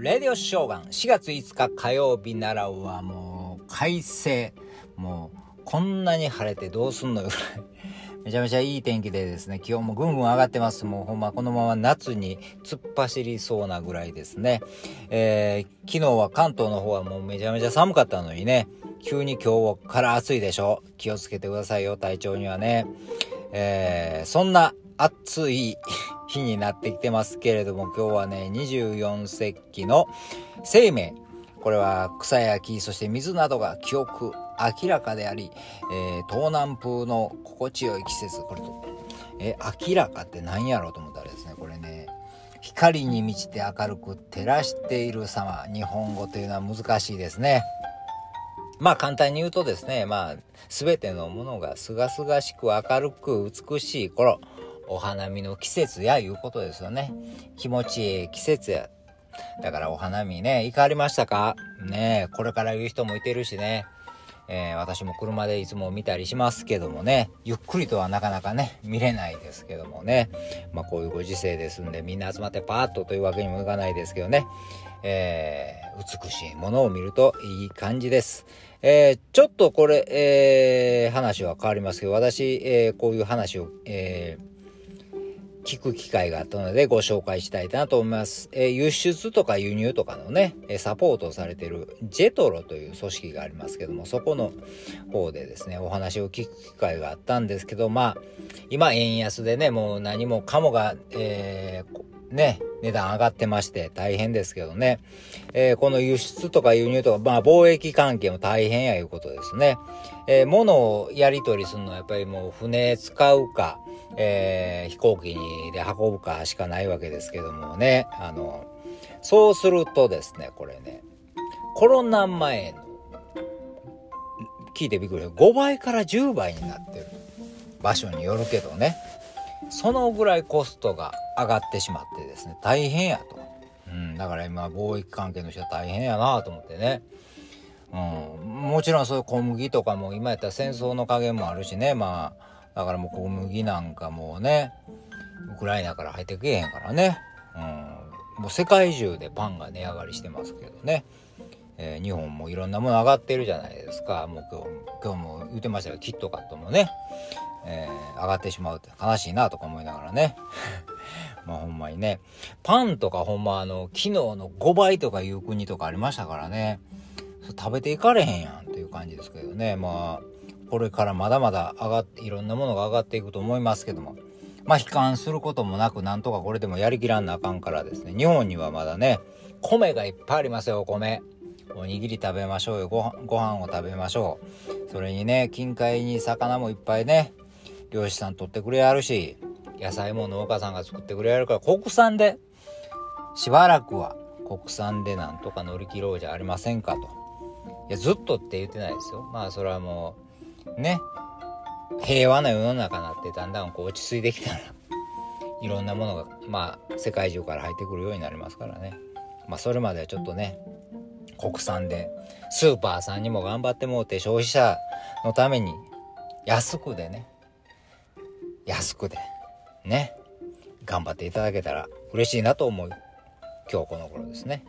レディオショーガン。4月5日火曜日奈良はもう快晴。もうこんなに晴れてどうすんのよ。めちゃめちゃいい天気でですね。気温もぐんぐん上がってます。もうほんまこのまま夏に突っ走りそうなぐらいですね、えー、昨日は関東の方はもうめちゃめちゃ寒かったのにね。急に今日から暑いでしょ。気をつけてくださいよ体調にはね。えー、そんな暑い日になってきてますけれども今日はね24節気の生命。これは草や木そして水などが記憶明らかであり、えー、東南風の心地よい季節。これと、えー、明らかって何やろうと思ったらですねこれね光に満ちて明るく照らしている様。日本語というのは難しいですね。まあ簡単に言うとですねまあ全てのものが清々しく明るく美しい頃。お花見の季節やいうことですよね。気持ちいい季節や。だからお花見ね、行かれましたか？ねこれから言う人もいてるしね。えー、私も車でいつも見たりしますけどもね、ゆっくりとはなかなかね、見れないですけどもね。まあこういうご時世ですんで、みんな集まってパーッとというわけにもいかないですけどね。えー、美しいものを見るといい感じです。えー、ちょっとこれ、え、話は変わりますけど、私、え、こういう話を、えー、聞く機会があったのでご紹介したいなと思います。えー、輸出とか輸入とかのね、サポートされてるジェトロという組織がありますけども、そこの方でですね、お話を聞く機会があったんですけど、まあ、今円安でね、もう何もかもが、えー、ね、値段上がってまして大変ですけどね、えー、この輸出とか輸入とか、まあ貿易関係も大変やいうことですね。えー、物をやり取りするのはやっぱりもう船使うか、えー、飛行機で運ぶかしかないわけですけどもね、あの、そうするとですね、これね、コロナ前の、聞いてびっくり5倍から10倍になってる。場所によるけどね、そのぐらいコストが上がってしまってですね、大変やと。うん、だから今、貿易関係の人は大変やなと思ってね。うん、もちろんそういう小麦とかも今やったら戦争の加減もあるしね、まあ、だからもう小麦なんかもうねウクライナから入ってけえへんからね、うん、もう世界中でパンが値上がりしてますけどね、えー、日本もいろんなもの上がってるじゃないですか。もう今日今日も言うてましたけどキットカットもね、えー、上がってしまうって悲しいなとか思いながらね。まあほんまにね。パンとかほんまあの昨日の5倍とかいう国とかありましたからね。食べていかれへんやんっていう感じですけどね。まあこれからまだまだ上がっていろんなものが上がっていくと思いますけども。まあ悲観することもなくなんとかこれでもやりきらんなあかんからですね。日本にはまだね米がいっぱいありますよお米。おにぎり食べましょうよ。ごご飯を食べましょう。それにね近海に魚もいっぱいね漁師さん取ってくれやるし野菜も農家さんが作ってくれやるから国産でしばらくは国産でなんとか乗り切ろうじゃありませんかと。いやずっとって言ってないですよ。まあそれはもうね平和な世の中になってだんだんこう落ち着いてきたらいろんなものがまあ世界中から入ってくるようになりますからね。まあそれまではちょっとね国産でスーパーさんにも頑張ってもうて消費者のために安くでね安くでね頑張っていただけたら嬉しいなと思う今日この頃ですね。